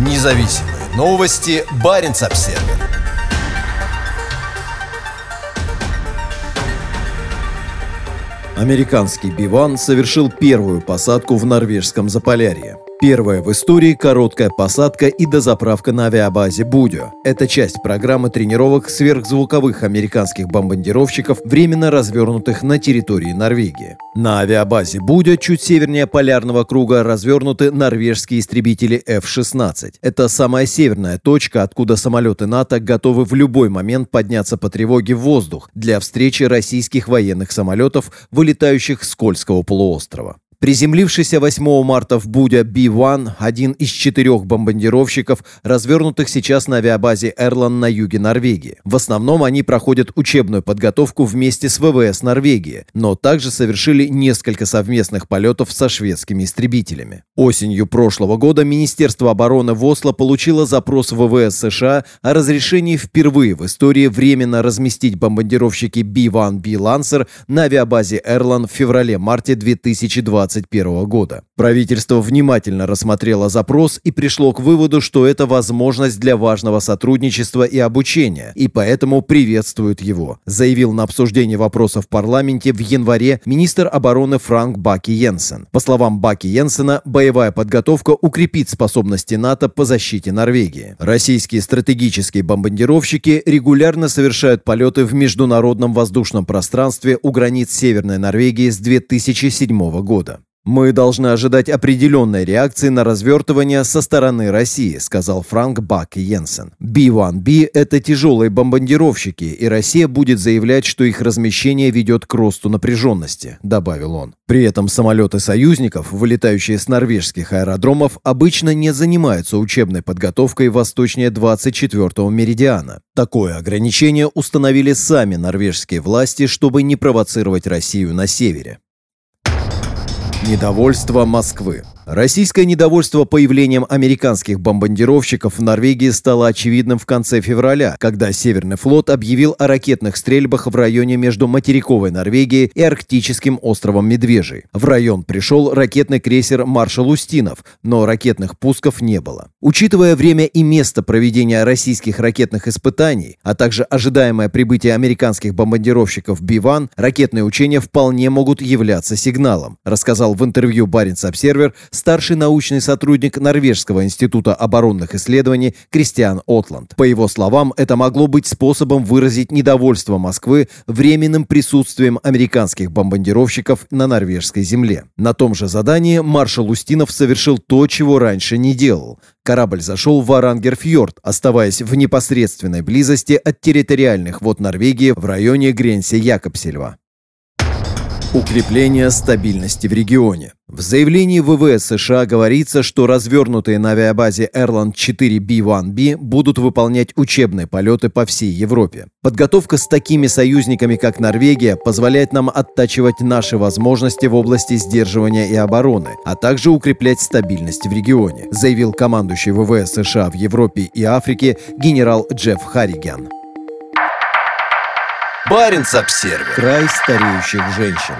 Независимые новости. Барин обсерва Американский Биван совершил первую посадку в норвежском Заполярье. Первая в истории короткая посадка и дозаправка на авиабазе Будё. Это часть программы тренировок сверхзвуковых американских бомбардировщиков, временно развернутых на территории Норвегии. На авиабазе Будё, чуть севернее полярного круга, развернуты норвежские истребители F-16. Это самая северная точка, откуда самолеты НАТО готовы в любой момент подняться по тревоге в воздух для встречи российских военных самолетов, вылетающих с Кольского полуострова. Приземлившийся 8 марта в Будя Би-1, один из четырех бомбардировщиков, развернутых сейчас на авиабазе Эрлан на юге Норвегии. В основном они проходят учебную подготовку вместе с ВВС Норвегии, но также совершили несколько совместных полетов со шведскими истребителями. Осенью прошлого года Министерство обороны в Осло получило запрос ВВС США о разрешении впервые в истории временно разместить бомбардировщики Би-1B Lancer на авиабазе Эрлан в феврале-марте 2020 2021 года. Правительство внимательно рассмотрело запрос и пришло к выводу, что это возможность для важного сотрудничества и обучения, и поэтому приветствует его, заявил на обсуждении вопросов в парламенте в январе министр обороны Франк Баки Йенсен. По словам Баки Йенсена, боевая подготовка укрепит способности НАТО по защите Норвегии. Российские стратегические бомбардировщики регулярно совершают полеты в международном воздушном пространстве у границ Северной Норвегии с 2007 года. «Мы должны ожидать определенной реакции на развертывание со стороны России», сказал Франк Бак Йенсен. B-1B – это тяжелые бомбардировщики, и Россия будет заявлять, что их размещение ведет к росту напряженности, добавил он. При этом самолеты союзников, вылетающие с норвежских аэродромов, обычно не занимаются учебной подготовкой восточнее 24-го меридиана. Такое ограничение установили сами норвежские власти, чтобы не провоцировать Россию на севере. Недовольство Москвы. Российское недовольство появлением американских бомбардировщиков в Норвегии стало очевидным в конце февраля, когда Северный флот объявил о ракетных стрельбах в районе между материковой Норвегией и арктическим островом Медвежий. В район пришел ракетный крейсер «Маршал Устинов», но ракетных пусков не было. Учитывая время и место проведения российских ракетных испытаний, а также ожидаемое прибытие американских бомбардировщиков «Биван», ракетные учения вполне могут являться сигналом, рассказал сказал в интервью Баренц Обсервер старший научный сотрудник Норвежского института оборонных исследований Кристиан Отланд. По его словам, это могло быть способом выразить недовольство Москвы временным присутствием американских бомбардировщиков на норвежской земле. На том же задании маршал Устинов совершил то, чего раньше не делал. Корабль зашел в Арангерфьорд, оставаясь в непосредственной близости от территориальных вод Норвегии в районе Гренси-Якобсельва. Укрепление стабильности в регионе. В заявлении ВВС США говорится, что развернутые на авиабазе Erland 4B-1B будут выполнять учебные полеты по всей Европе. Подготовка с такими союзниками, как Норвегия, позволяет нам оттачивать наши возможности в области сдерживания и обороны, а также укреплять стабильность в регионе, заявил командующий ВВС США в Европе и Африке генерал Джефф Харриган. Баренц-Обсервер. Край стареющих женщин.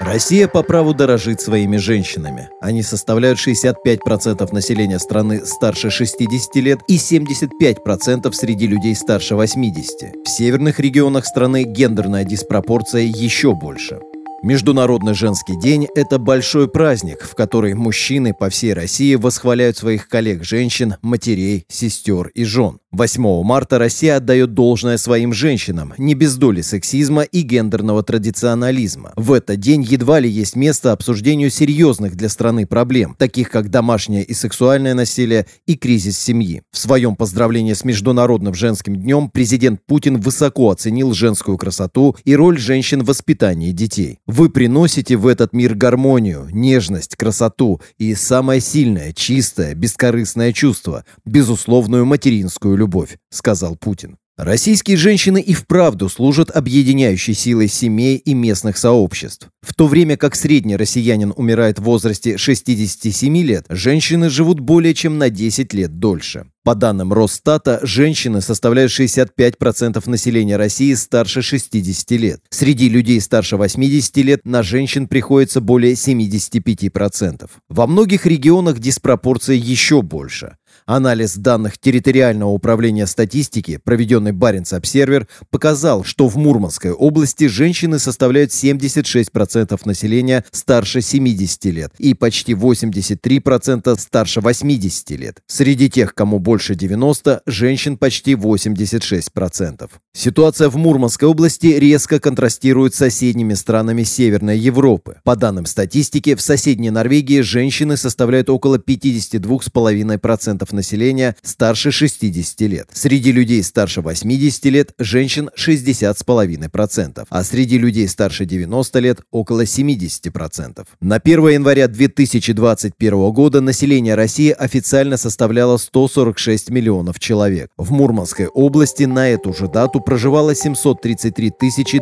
Россия по праву дорожит своими женщинами. Они составляют 65% населения страны старше 60 лет и 75% среди людей старше 80. В северных регионах страны гендерная диспропорция еще больше. Международный женский день – это большой праздник, в который мужчины по всей России восхваляют своих коллег-женщин, матерей, сестер и жен. 8 марта Россия отдает должное своим женщинам, не без доли сексизма и гендерного традиционализма. В этот день едва ли есть место обсуждению серьезных для страны проблем, таких как домашнее и сексуальное насилие и кризис семьи. В своем поздравлении с Международным женским днем президент Путин высоко оценил женскую красоту и роль женщин в воспитании детей. Вы приносите в этот мир гармонию, нежность, красоту и самое сильное, чистое, бескорыстное чувство – безусловную материнскую любовь любовь», — сказал Путин. Российские женщины и вправду служат объединяющей силой семей и местных сообществ. В то время как средний россиянин умирает в возрасте 67 лет, женщины живут более чем на 10 лет дольше. По данным Росстата, женщины составляют 65% населения России старше 60 лет. Среди людей старше 80 лет на женщин приходится более 75%. Во многих регионах диспропорция еще больше. Анализ данных территориального управления статистики, проведенный Баренц-Обсервер, показал, что в Мурманской области женщины составляют 76% населения старше 70 лет и почти 83% старше 80 лет. Среди тех, кому больше 90, женщин почти 86%. Ситуация в Мурманской области резко контрастирует с соседними странами Северной Европы. По данным статистики, в соседней Норвегии женщины составляют около 52,5% населения старше 60 лет. Среди людей старше 80 лет женщин 60,5%, а среди людей старше 90 лет около 70%. На 1 января 2021 года население России официально составляло 146 миллионов человек. В Мурманской области на эту же дату проживало 733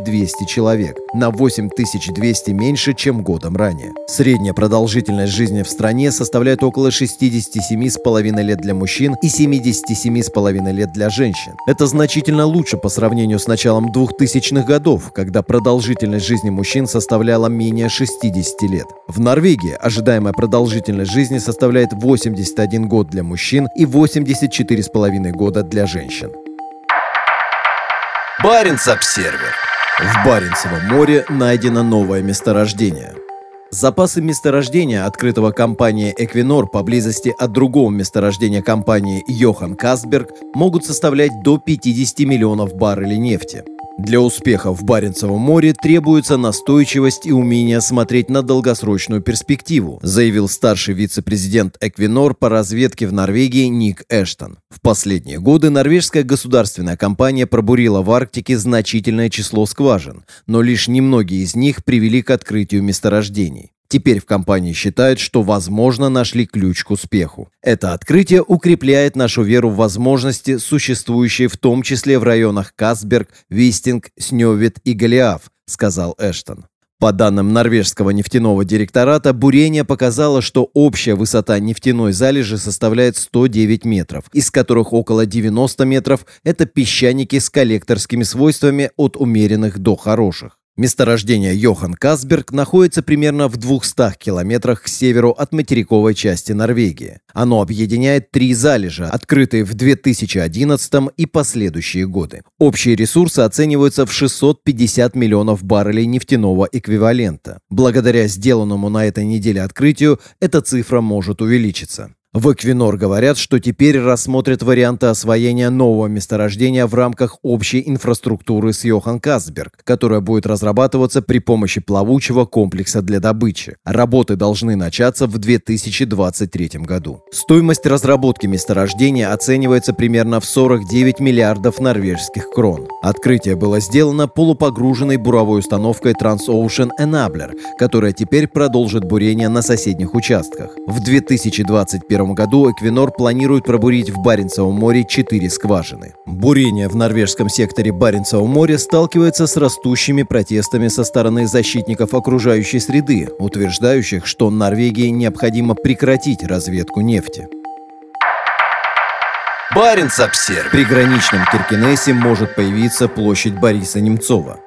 200 человек, на 8200 меньше, чем годом ранее. Средняя продолжительность жизни в стране составляет около 67,5 лет для мужчин и 77,5 лет для женщин. Это значительно лучше по сравнению с началом 2000-х годов, когда продолжительность жизни мужчин составляла менее 60 лет. В Норвегии ожидаемая продолжительность жизни составляет 81 год для мужчин и 84,5 года для женщин. Баренц-Обсервер. В Баренцевом море найдено новое месторождение. Запасы месторождения, открытого компанией Equinor поблизости от другого месторождения компании Йохан Касберг, могут составлять до 50 миллионов баррелей нефти. Для успеха в Баренцевом море требуется настойчивость и умение смотреть на долгосрочную перспективу, заявил старший вице-президент Эквинор по разведке в Норвегии Ник Эштон. В последние годы норвежская государственная компания пробурила в Арктике значительное число скважин, но лишь немногие из них привели к открытию месторождений. Теперь в компании считают, что, возможно, нашли ключ к успеху. Это открытие укрепляет нашу веру в возможности, существующие в том числе в районах Касберг, Вистинг, Снёвит и Голиаф, сказал Эштон. По данным норвежского нефтяного директората, бурение показало, что общая высота нефтяной залежи составляет 109 метров, из которых около 90 метров – это песчаники с коллекторскими свойствами от умеренных до хороших. Месторождение Йохан Касберг находится примерно в 200 километрах к северу от материковой части Норвегии. Оно объединяет три залежа, открытые в 2011 и последующие годы. Общие ресурсы оцениваются в 650 миллионов баррелей нефтяного эквивалента. Благодаря сделанному на этой неделе открытию, эта цифра может увеличиться. В Эквинор говорят, что теперь рассмотрят варианты освоения нового месторождения в рамках общей инфраструктуры с Йохан Касберг, которая будет разрабатываться при помощи плавучего комплекса для добычи. Работы должны начаться в 2023 году. Стоимость разработки месторождения оценивается примерно в 49 миллиардов норвежских крон. Открытие было сделано полупогруженной буровой установкой Transocean Enabler, которая теперь продолжит бурение на соседних участках. В 2021 2021 году Эквинор планирует пробурить в Баренцевом море четыре скважины. Бурение в норвежском секторе Баренцевого моря сталкивается с растущими протестами со стороны защитников окружающей среды, утверждающих, что Норвегии необходимо прекратить разведку нефти. Баренц-Обсервер. При граничном Киркинессе может появиться площадь Бориса Немцова.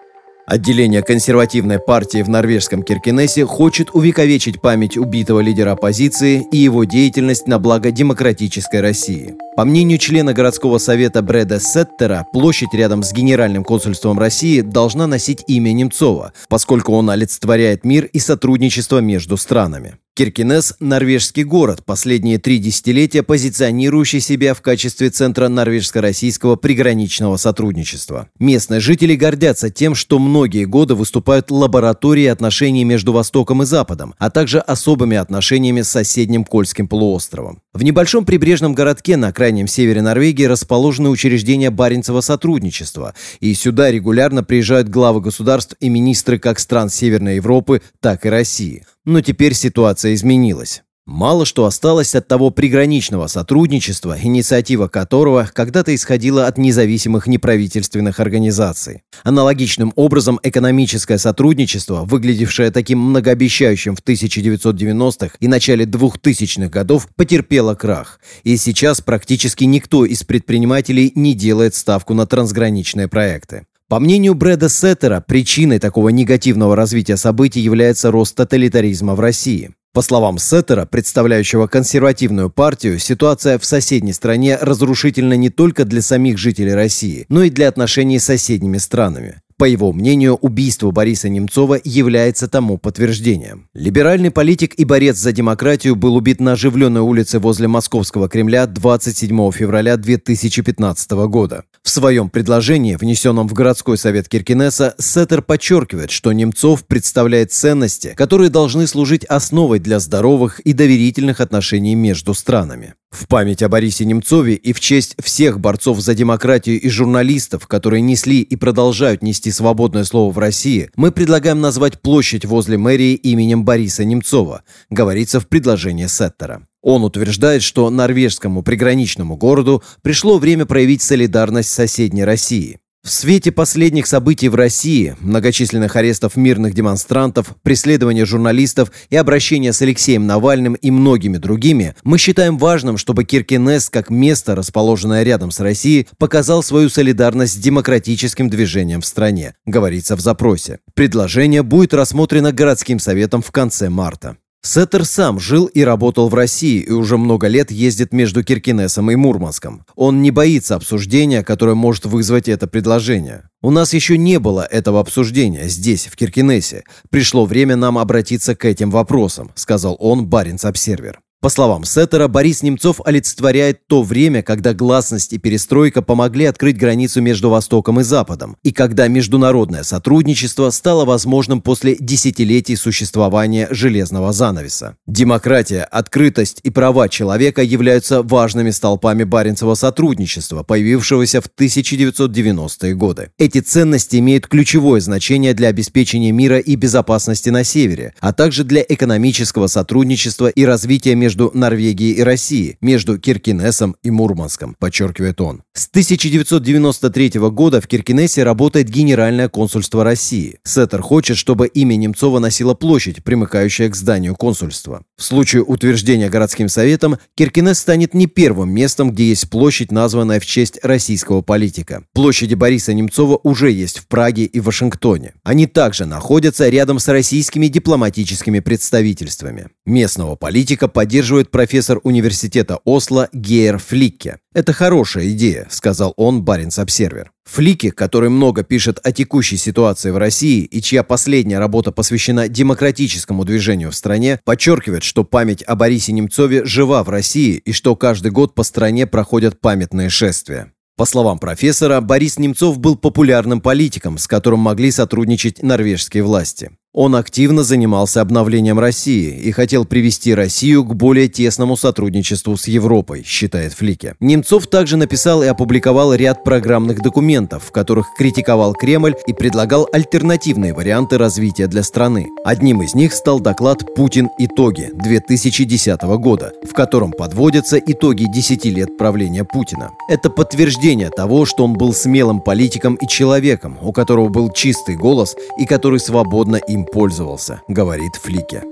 Отделение консервативной партии в норвежском Киркинессе хочет увековечить память убитого лидера оппозиции и его деятельность на благо демократической России. По мнению члена городского совета Брэда Сеттера, площадь рядом с Генеральным консульством России должна носить имя Немцова, поскольку он олицетворяет мир и сотрудничество между странами. Киркинес – норвежский город, последние три десятилетия позиционирующий себя в качестве центра норвежско-российского приграничного сотрудничества. Местные жители гордятся тем, что многие годы выступают лабораторией отношений между Востоком и Западом, а также особыми отношениями с соседним Кольским полуостровом. В небольшом прибрежном городке на крайнем севере Норвегии расположены учреждения Баренцева сотрудничества, и сюда регулярно приезжают главы государств и министры как стран Северной Европы, так и России. Но теперь ситуация изменилась. Мало что осталось от того приграничного сотрудничества, инициатива которого когда-то исходила от независимых неправительственных организаций. Аналогичным образом экономическое сотрудничество, выглядевшее таким многообещающим в 1990-х и начале 2000-х годов, потерпело крах. И сейчас практически никто из предпринимателей не делает ставку на трансграничные проекты. По мнению Брэда Сеттера, причиной такого негативного развития событий является рост тоталитаризма в России. По словам Сеттера, представляющего консервативную партию, ситуация в соседней стране разрушительна не только для самих жителей России, но и для отношений с соседними странами. По его мнению, убийство Бориса Немцова является тому подтверждением. Либеральный политик и борец за демократию был убит на оживленной улице возле Московского Кремля 27 февраля 2015 года. В своем предложении, внесенном в городской совет Киркинесса, Сеттер подчеркивает, что Немцов представляет ценности, которые должны служить основой для здоровых и доверительных отношений между странами. В память о Борисе Немцове и в честь всех борцов за демократию и журналистов, которые несли и продолжают нести свободное слово в России, мы предлагаем назвать площадь возле мэрии именем Бориса Немцова, говорится в предложении Сеттера. Он утверждает, что норвежскому приграничному городу пришло время проявить солидарность с соседней Россией. В свете последних событий в России, многочисленных арестов мирных демонстрантов, преследования журналистов и обращения с Алексеем Навальным и многими другими, мы считаем важным, чтобы Киркинесс, как место, расположенное рядом с Россией, показал свою солидарность с демократическим движением в стране, говорится в запросе. Предложение будет рассмотрено городским советом в конце марта. Сеттер сам жил и работал в России и уже много лет ездит между Киркинесом и Мурманском. Он не боится обсуждения, которое может вызвать это предложение. У нас еще не было этого обсуждения здесь, в Киркинесе. Пришло время нам обратиться к этим вопросам, сказал он Баринс Обсервер. По словам Сеттера, Борис Немцов олицетворяет то время, когда гласность и перестройка помогли открыть границу между Востоком и Западом, и когда международное сотрудничество стало возможным после десятилетий существования железного занавеса. Демократия, открытость и права человека являются важными столпами Баренцева сотрудничества, появившегося в 1990-е годы. Эти ценности имеют ключевое значение для обеспечения мира и безопасности на Севере, а также для экономического сотрудничества и развития между между Норвегией и Россией, между Киркинесом и Мурманском, подчеркивает он. С 1993 года в Киркинессе работает Генеральное консульство России. Сеттер хочет, чтобы имя Немцова носило площадь, примыкающая к зданию консульства. В случае утверждения городским советом, Киркинесс станет не первым местом, где есть площадь, названная в честь российского политика. Площади Бориса Немцова уже есть в Праге и Вашингтоне. Они также находятся рядом с российскими дипломатическими представительствами. Местного политика поддерживает профессор университета Осло Гейер Фликке. «Это хорошая идея», — сказал он Баренц Обсервер. Флики, который много пишет о текущей ситуации в России и чья последняя работа посвящена демократическому движению в стране, подчеркивает, что память о Борисе Немцове жива в России и что каждый год по стране проходят памятные шествия. По словам профессора, Борис Немцов был популярным политиком, с которым могли сотрудничать норвежские власти. Он активно занимался обновлением России и хотел привести Россию к более тесному сотрудничеству с Европой, считает Флике. Немцов также написал и опубликовал ряд программных документов, в которых критиковал Кремль и предлагал альтернативные варианты развития для страны. Одним из них стал доклад «Путин. Итоги» 2010 года, в котором подводятся итоги 10 лет правления Путина. Это подтверждение того, что он был смелым политиком и человеком, у которого был чистый голос и который свободно им пользовался, говорит Флике.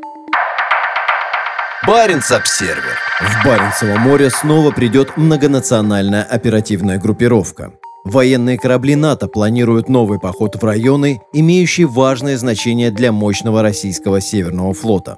Баренц-обсервер. В Баренцево море снова придет многонациональная оперативная группировка. Военные корабли НАТО планируют новый поход в районы, имеющие важное значение для мощного российского Северного флота.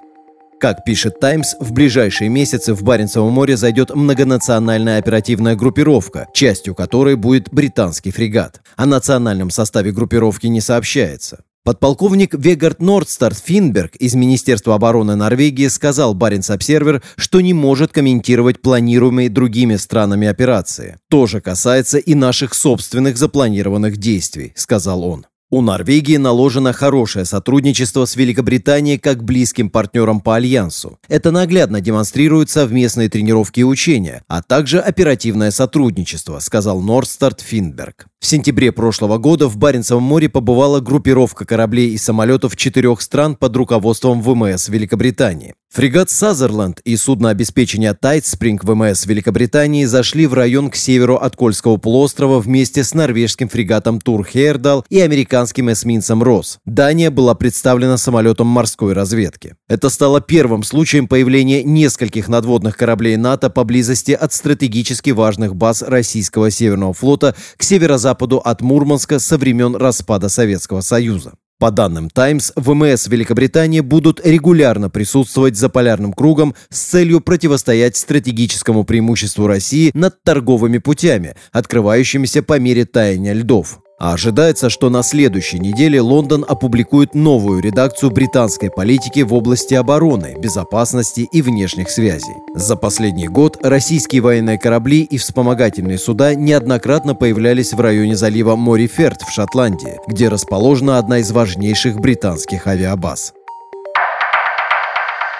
Как пишет «Таймс», в ближайшие месяцы в Баренцевом море зайдет многонациональная оперативная группировка, частью которой будет британский фрегат. О национальном составе группировки не сообщается. Подполковник Вегард Нордстарт Финберг из Министерства обороны Норвегии сказал Баренц Обсервер, что не может комментировать планируемые другими странами операции. «Тоже касается и наших собственных запланированных действий», — сказал он. У Норвегии наложено хорошее сотрудничество с Великобританией как близким партнером по Альянсу. Это наглядно демонстрирует совместные тренировки и учения, а также оперативное сотрудничество, сказал Нордстарт Финберг. В сентябре прошлого года в Баренцевом море побывала группировка кораблей и самолетов четырех стран под руководством ВМС Великобритании. Фрегат «Сазерленд» и судно обеспечения «Тайтспринг» ВМС Великобритании зашли в район к северу от Кольского полуострова вместе с норвежским фрегатом «Тур Хейрдал» и американским эсминцем «Росс». Дания была представлена самолетом морской разведки. Это стало первым случаем появления нескольких надводных кораблей НАТО поблизости от стратегически важных баз российского Северного флота к северо-западу от Мурманска со времен распада Советского Союза. По данным Times, ВМС Великобритании будут регулярно присутствовать за полярным кругом с целью противостоять стратегическому преимуществу России над торговыми путями, открывающимися по мере таяния льдов. А ожидается, что на следующей неделе Лондон опубликует новую редакцию британской политики в области обороны, безопасности и внешних связей. За последний год российские военные корабли и вспомогательные суда неоднократно появлялись в районе залива Мориферт в Шотландии, где расположена одна из важнейших британских авиабаз.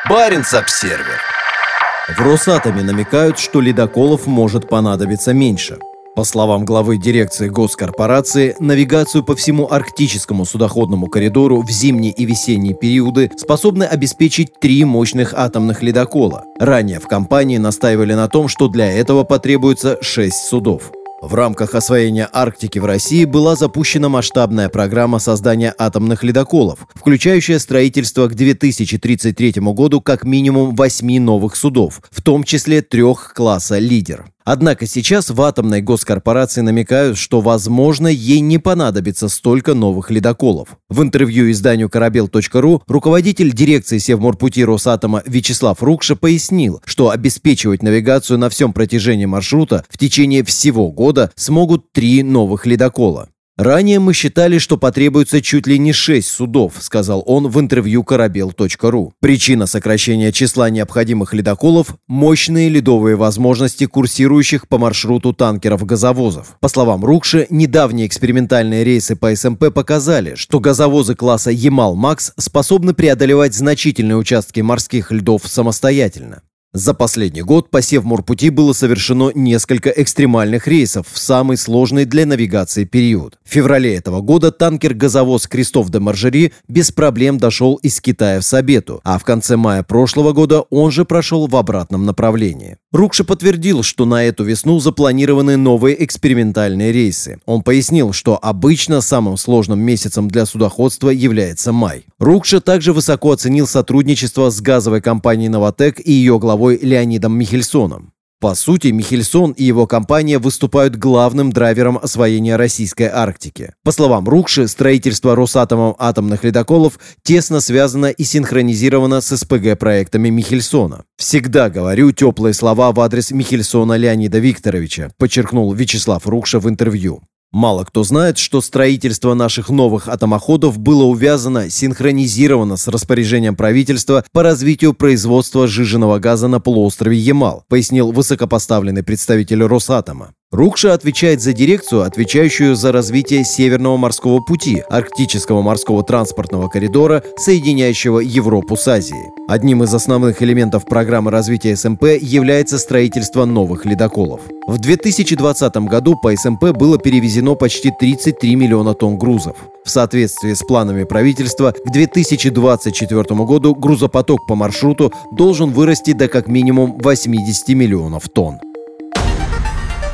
Баренц-Обсервер. В Росатоме намекают, что ледоколов может понадобиться меньше. По словам главы дирекции госкорпорации, навигацию по всему арктическому судоходному коридору в зимние и весенние периоды способны обеспечить три мощных атомных ледокола. Ранее в компании настаивали на том, что для этого потребуется шесть судов. В рамках освоения Арктики в России была запущена масштабная программа создания атомных ледоколов, включающая строительство к 2033 году как минимум восьми новых судов, в том числе трех класса «Лидер». Однако сейчас в атомной госкорпорации намекают, что, возможно, ей не понадобится столько новых ледоколов. В интервью изданию корабел.ру руководитель дирекции Севморпути Росатома Вячеслав Рукша пояснил, что обеспечивать навигацию на всем протяжении маршрута в течение всего года смогут три новых ледокола. «Ранее мы считали, что потребуется чуть ли не шесть судов», сказал он в интервью корабел.ру. Причина сокращения числа необходимых ледоколов – мощные ледовые возможности курсирующих по маршруту танкеров-газовозов. По словам Рукши, недавние экспериментальные рейсы по СМП показали, что газовозы класса «Ямал-Макс» способны преодолевать значительные участки морских льдов самостоятельно. За последний год по Севморпути было совершено несколько экстремальных рейсов в самый сложный для навигации период. В феврале этого года танкер-газовоз Кристоф де Маржери без проблем дошел из Китая в Сабету, а в конце мая прошлого года он же прошел в обратном направлении. Рукша подтвердил, что на эту весну запланированы новые экспериментальные рейсы. Он пояснил, что обычно самым сложным месяцем для судоходства является май. Рукша также высоко оценил сотрудничество с газовой компанией «Новотек» и ее главой главой Леонидом Михельсоном. По сути, Михельсон и его компания выступают главным драйвером освоения российской Арктики. По словам Рукши, строительство Росатомом атомных ледоколов тесно связано и синхронизировано с СПГ-проектами Михельсона. «Всегда говорю теплые слова в адрес Михельсона Леонида Викторовича», подчеркнул Вячеслав Рукша в интервью. Мало кто знает, что строительство наших новых атомоходов было увязано, синхронизировано с распоряжением правительства по развитию производства сжиженного газа на полуострове Ямал, пояснил высокопоставленный представитель Росатома. Рукша отвечает за дирекцию, отвечающую за развитие Северного морского пути, арктического морского транспортного коридора, соединяющего Европу с Азией. Одним из основных элементов программы развития СМП является строительство новых ледоколов. В 2020 году по СМП было перевезено почти 33 миллиона тонн грузов. В соответствии с планами правительства, к 2024 году грузопоток по маршруту должен вырасти до как минимум 80 миллионов тонн.